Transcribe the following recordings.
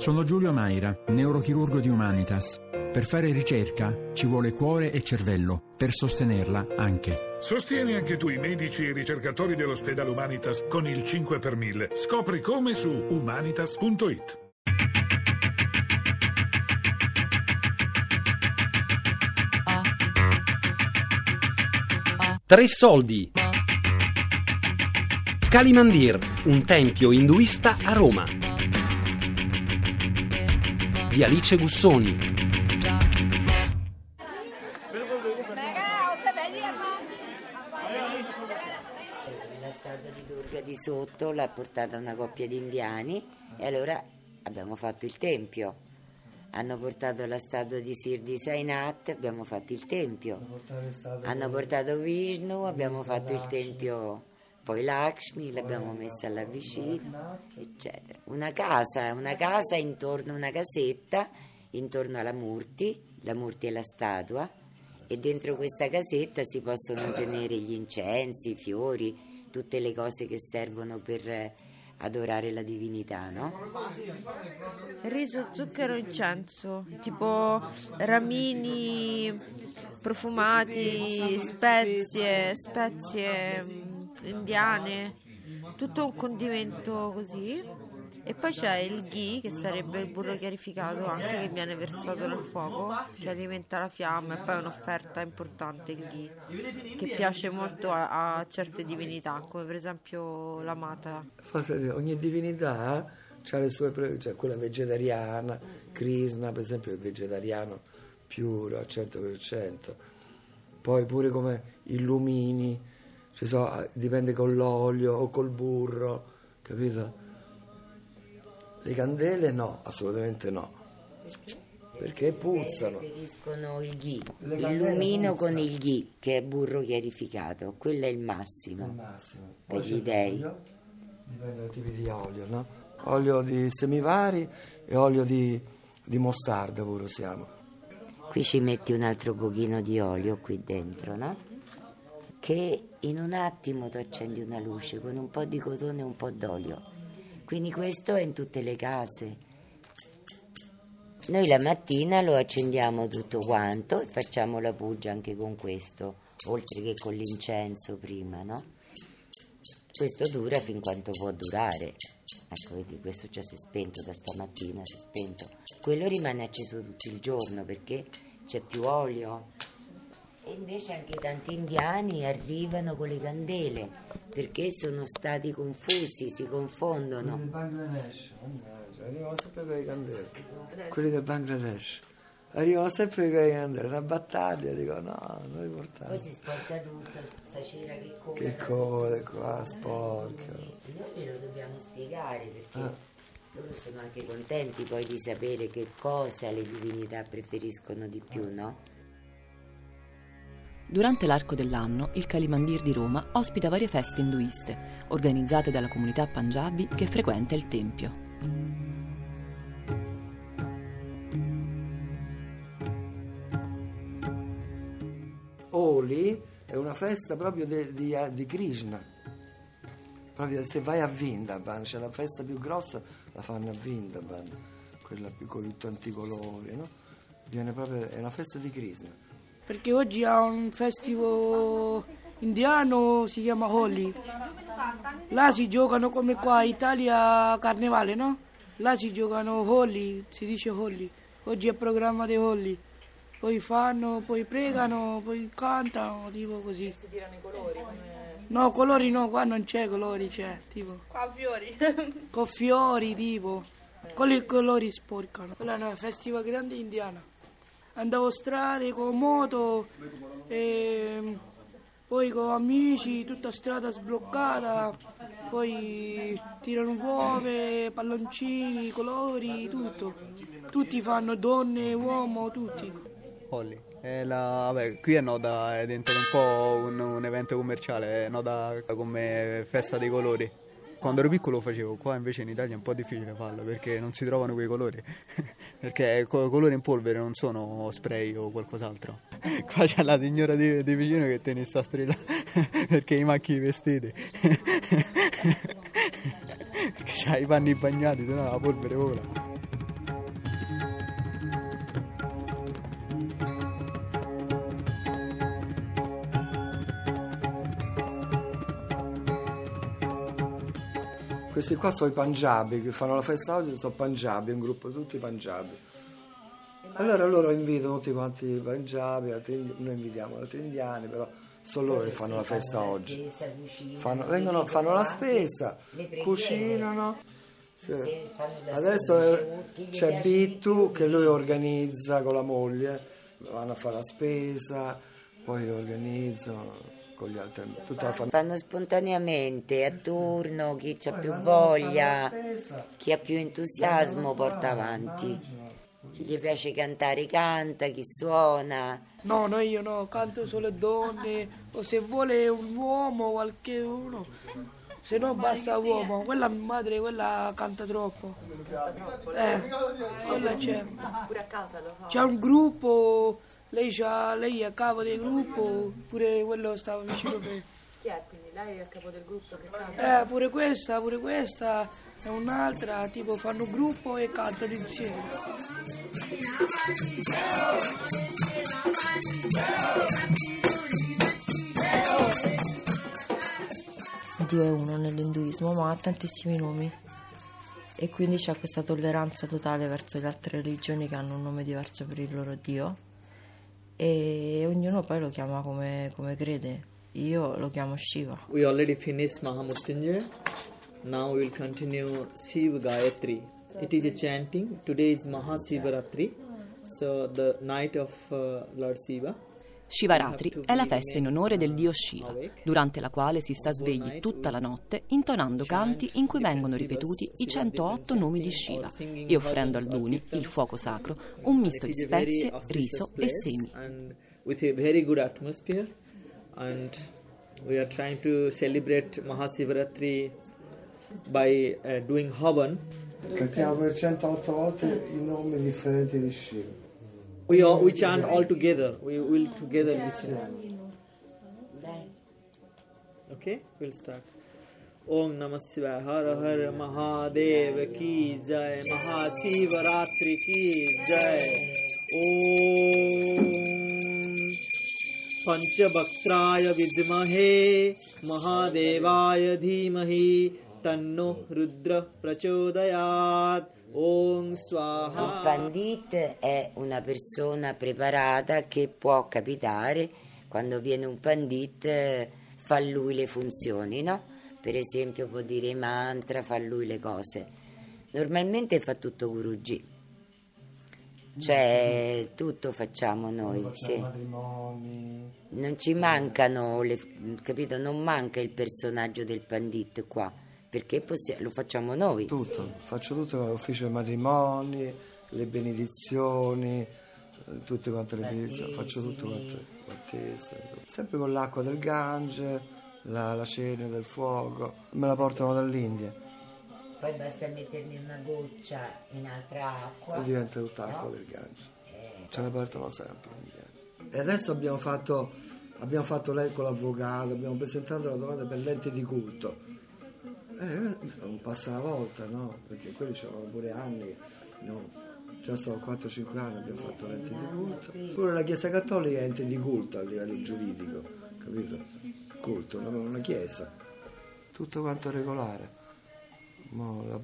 Sono Giulio Maira, neurochirurgo di Humanitas. Per fare ricerca ci vuole cuore e cervello, per sostenerla anche. Sostieni anche tu i medici e i ricercatori dell'ospedale Humanitas con il 5 per 1000. Scopri come su humanitas.it. Tre soldi. Kalimandir, un tempio induista a Roma. Di Alice Gussoni. La statua di Durga di sotto l'ha portata una coppia di indiani e allora abbiamo fatto il tempio. Hanno portato la statua di Sir di Sainat, abbiamo fatto il tempio. Hanno portato Vishnu, abbiamo fatto il tempio. Poi Lakshmi l'abbiamo messa là vicino, eccetera. Una casa, una casa intorno, una casetta intorno alla Murti, la Murti è la statua, e dentro questa casetta si possono tenere gli incensi, i fiori, tutte le cose che servono per adorare la divinità, no? Riso, zucchero, incenso, tipo ramini profumati, spezie, spezie indiane, tutto un condimento così. E poi c'è il ghee, che sarebbe il burro chiarificato anche, che viene versato nel fuoco, che alimenta la fiamma, e poi è un'offerta importante il ghee, che piace molto a, a certe divinità, come per esempio la mata. Forse ogni divinità ha le sue, pre- cioè quella vegetariana, Krishna per esempio è vegetariano puro al 100%, poi pure come illumini, ci so, dipende con l'olio o col burro, capito? Le candele no, assolutamente no, perché puzzano. Preferiscono il ghee, Le candele illumino con il ghee, che è burro chiarificato, quello è il massimo. Al massimo. Per Poi gli dei. Dipende dai tipi di olio, no? Olio di semivari e olio di, di mostarda pure usiamo. Qui ci metti un altro pochino di olio qui dentro, no? Che in un attimo tu accendi una luce con un po' di cotone e un po' d'olio. Quindi questo è in tutte le case. Noi la mattina lo accendiamo tutto quanto e facciamo la puggia anche con questo, oltre che con l'incenso prima, no? Questo dura fin quanto può durare. Ecco, vedi, questo già si è spento da stamattina, si è spento. Quello rimane acceso tutto il giorno perché c'è più olio. E invece anche tanti indiani arrivano con le candele perché sono stati confusi, si confondono. del Bangladesh, mannaggia, arrivano sempre con le candele. Quelli del Bangladesh. Arrivano sempre con le candele, una battaglia, dico no, non li Poi portate. si sporca tutto, sta cera che cola. Che code qua, sporca. Noi glielo dobbiamo spiegare perché Ah. loro sono anche contenti poi di sapere che cosa le divinità preferiscono di più, no? Durante l'arco dell'anno, il Kalimandir di Roma ospita varie feste induiste, organizzate dalla comunità Punjabi che frequenta il tempio. Holi è una festa proprio de- di, Krishna. Proprio se vai a Vrindavan, c'è la festa più grossa, la fanno a Vrindavan, quella più con tanti i colori, no? Viene proprio, è una festa di Krishna. Perché oggi ha un festival indiano, si chiama Holi. Là si giocano come qua in Italia Carnevale, no? Là si giocano Holi, si dice Holi. Oggi è programma di Holi. Poi fanno, poi pregano, poi cantano, tipo così. Si tirano i colori? No, colori no, qua non c'è colori, c'è, tipo. Qua fiori. Con fiori, tipo. Con i colori sporcano. Quella è una festival grande indiana. Andavo strade con moto, e poi con amici, tutta strada sbloccata, poi tirano uova, palloncini, colori, tutto. Tutti fanno, donne, uomo, tutti. Vabbè, qui è, nota, è diventato un po' un, un evento commerciale, è nota come festa dei colori. Quando ero piccolo lo facevo, qua invece in Italia è un po' difficile farlo perché non si trovano quei colori. perché co- colori in polvere non sono spray o qualcos'altro. Qua c'è la signora di, di vicino che te ne sta strillando perché i macchi i vestiti. perché c'ha i panni bagnati, sennò la polvere vola. Questi qua sono i Punjabi che fanno la festa oggi, sono Punjabi, un gruppo tutti Punjabi. Allora loro invitano tutti quanti i Punjabi, noi invitiamo altri indiani, però sono loro che fanno la festa oggi. Fanno, vengono, fanno la spesa, cucinano. Sì. Adesso c'è di Bittu che lui organizza con la moglie, vanno a fare la spesa, poi organizzano con gli altri, tutta la famiglia. Fanno spontaneamente, a turno, chi ha più voglia, chi ha più entusiasmo porta avanti. Chi gli piace cantare canta, chi suona. No, no, io no, canto solo donne, o se vuole un uomo, qualche uno. Se no basta uomo, quella madre, quella canta troppo. Eh, quella c'è. Pure a casa lo fa. C'è un gruppo, lei, c'ha, lei è a capo del gruppo, pure quello stava vicino a me. Chi è quindi? Lei è a capo del gruppo che canta? Eh, pure questa, pure questa è un'altra, tipo fanno gruppo e cantano insieme. Dio è uno nell'induismo, ma ha tantissimi nomi e quindi c'è questa tolleranza totale verso le altre religioni che hanno un nome diverso per il loro Dio e ognuno poi lo chiama come, come crede. Io lo chiamo Shiva. We already finished Mahamrityunjaya. Now we will continue Shiva Gayatri. It is a chanting. Today is Mahasivaratri, so the night of uh, Lord Shiva. Shivaratri è la festa in onore del dio Shiva, durante la quale si sta svegli tutta la notte intonando canti in cui vengono ripetuti i 108 nomi di Shiva e offrendo al Duni, il fuoco sacro, un misto di spezie, riso e semi. We are trying to celebrate Mahasivaratri by uh, doing Havan. Cantiamo per 108 volte i nomi differenti di Shiva. We all we chant all together. We will together listen. Okay, we'll start. ओम नमः शिवाय हर हर महादेव की जय महाशिवरात्रि की जय ओम पंचभक्त्राय विद्महे महादेवाय धीमहि Tanno Rudra Prachodayat Om Il Swaha pandit è una persona preparata che può capitare quando viene un pandit fa lui le funzioni, no? Per esempio può dire i mantra, fa lui le cose. Normalmente fa tutto Guruji. Cioè tutto facciamo noi, Facciamo sì. matrimoni. Non ci mancano, le, capito? Non manca il personaggio del pandit qua, perché possi- lo facciamo noi. Tutto, faccio tutto l'ufficio dei matrimoni, le benedizioni, eh, tutte quante le benedizioni, faccio tutto quanto, battesimo. sempre con l'acqua del Gange, la, la cena del fuoco, me la portano dall'India Poi basta metterne una goccia in altra acqua. e diventa tutta acqua no? del Gange. Ce ne portano sempre. E adesso abbiamo fatto, abbiamo fatto lei con l'avvocato, abbiamo presentato la domanda per l'ente di culto. Eh, non passa una volta, no? Perché quelli c'erano pure anni, no? Già sono 4-5 anni abbiamo fatto l'ente di culto. Pure la Chiesa Cattolica è ente di culto a livello giuridico, capito? Culto, una, una chiesa. Tutto quanto regolare. Mo la-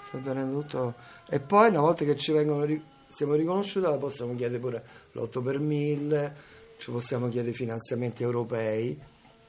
sta avvenendo tutto. E poi una volta che ci vengono ri- siamo riconosciuti la possiamo chiedere pure l'8 per 1000, ci possiamo chiedere finanziamenti europei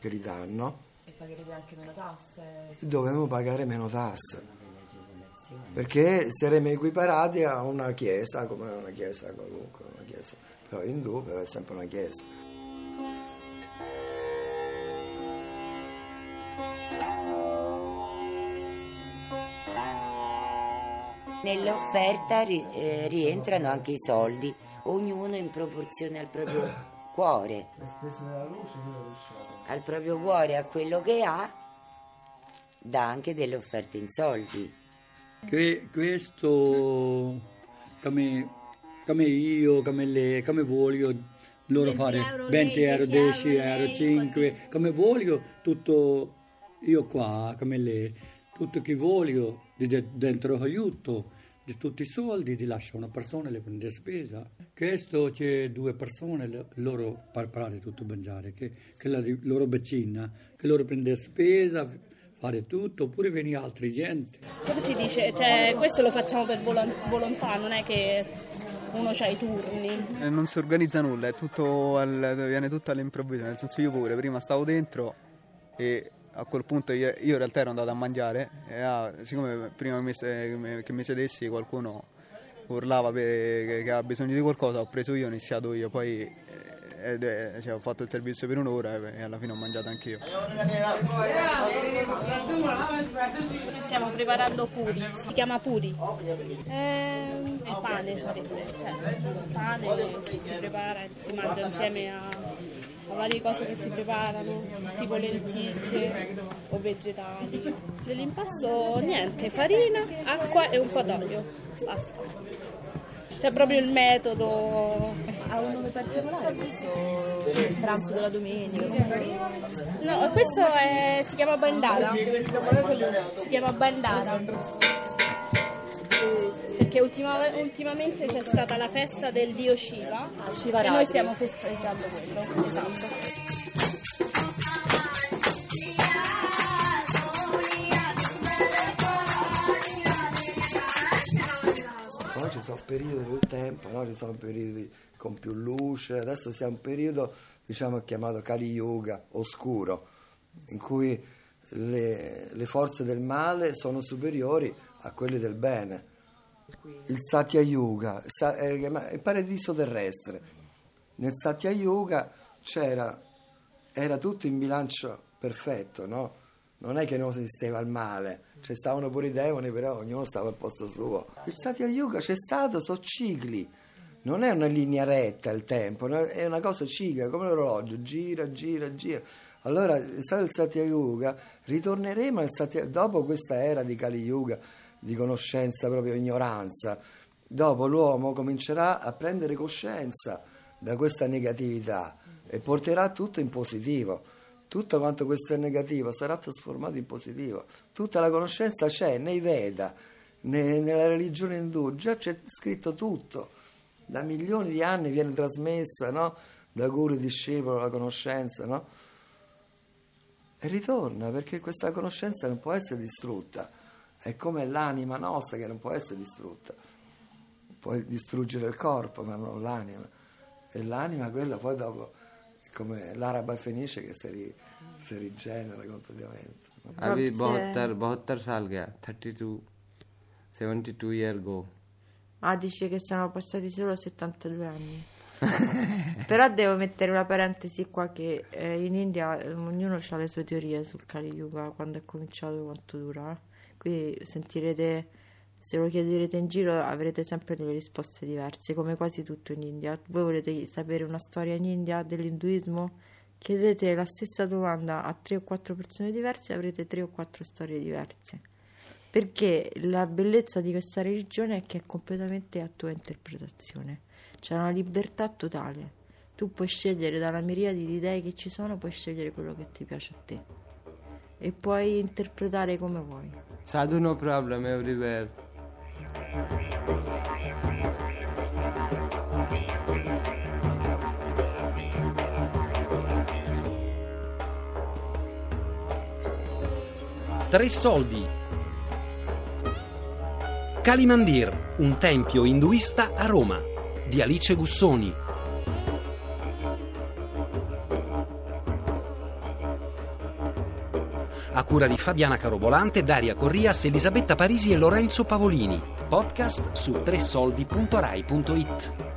che li danno. Pagherete anche meno tasse? Dovremmo pagare meno tasse perché saremo equiparati a una chiesa come una chiesa qualunque, una chiesa però indù però è sempre una chiesa. Nell'offerta ri- eh, rientrano anche i soldi, ognuno in proporzione al proprio cuore, luce al proprio cuore, a quello che ha, dà anche delle offerte in soldi. Que- questo come, come io, come lei, come voglio loro 20 fare euro 20 lei, euro, 10 10 euro euro, lei, 5, come voglio tutto io qua, come lei, tutto che voglio, dentro aiuto, di tutti i soldi, ti lascia una persona e le prende spesa. Questo c'è due persone, le- loro per parlare tutto mangiare, che, che la loro vicina, che loro prende spesa, fare tutto, oppure venire altre gente. Come si dice? Cioè, questo lo facciamo per volon- volontà, non è che uno ha i turni. Eh, non si organizza nulla, è tutto al- viene tutto all'improvviso, nel senso io pure prima stavo dentro e a quel punto io, io in realtà ero andato a mangiare e ah, siccome prima che mi, che mi sedessi qualcuno urlava che, che aveva bisogno di qualcosa, ho preso io, ho iniziato io, poi eh, ed è- cioè, ho fatto il servizio per un'ora e, e alla fine ho mangiato anch'io. Stiamo preparando puri, si chiama puri. Ehm, il pane sarebbe, cioè il pane si prepara, si mangia insieme a, a varie cose che si preparano, tipo lenticchie o vegetali. Nell'impasto niente, farina, acqua e un po' d'olio, basta. C'è proprio il metodo. Ha un nome particolare questo il pranzo della domenica? No, questo è- si chiama bandara. Si chiama bandara. Perché ultima- ultimamente c'è stata la festa del dio Shiva Shiva e noi stiamo festeggiando quello. Esatto. Poi ci sono periodi del tempo, no? ci sono periodi con più luce, adesso siamo in un periodo diciamo chiamato Kali Yuga, oscuro, in cui le, le forze del male sono superiori a quelle del bene. Il Satya Yuga, chiama- il paradiso terrestre. Nel Satya Yuga c'era, era tutto in bilancio perfetto, no? Non è che non esisteva il male, ci stavano pure i demoni, però ognuno stava al posto suo. Il Satya Yuga c'è stato, sono cicli, non è una linea retta il tempo, è una cosa ciclica, come l'orologio, gira, gira, gira. Allora, è stato il Satya Yuga, ritorneremo al Satya dopo questa era di Kali Yuga, di conoscenza, proprio ignoranza. Dopo l'uomo comincerà a prendere coscienza da questa negatività e porterà tutto in positivo. Tutto quanto questo è negativo sarà trasformato in positivo. Tutta la conoscenza c'è nei Veda, ne- nella religione indù, già c'è scritto tutto. Da milioni di anni viene trasmessa, no? Da guru e discepolo la conoscenza, no? E ritorna perché questa conoscenza non può essere distrutta. È come l'anima nostra che non può essere distrutta. Puoi distruggere il corpo, ma non l'anima. E l'anima, quella poi dopo, è come l'araba fenice che si, ri- si rigenera completamente. अभी बहत्तर बहत्तर साल गया thirty two seventy two year go Ah, dice che sono passati solo 72 anni. Però devo mettere una parentesi qua che eh, in India eh, ognuno ha le sue teorie sul Kali Yuga, quando è cominciato, quanto dura. Qui sentirete, se lo chiederete in giro avrete sempre delle risposte diverse, come quasi tutto in India. Voi volete sapere una storia in India dell'induismo? Chiedete la stessa domanda a tre o quattro persone diverse e avrete tre o quattro storie diverse. Perché la bellezza di questa religione è che è completamente a tua interpretazione, c'è una libertà totale. Tu puoi scegliere dalla miriade di idee che ci sono, puoi scegliere quello che ti piace a te e puoi interpretare come vuoi. Saduno problem everywhere. Tre soldi. Kalimandir, un tempio induista a Roma, di Alice Gussoni. A cura di Fabiana Carobolante, Daria Corrias, Elisabetta Parisi e Lorenzo Pavolini. Podcast su tresoldi.rai.it.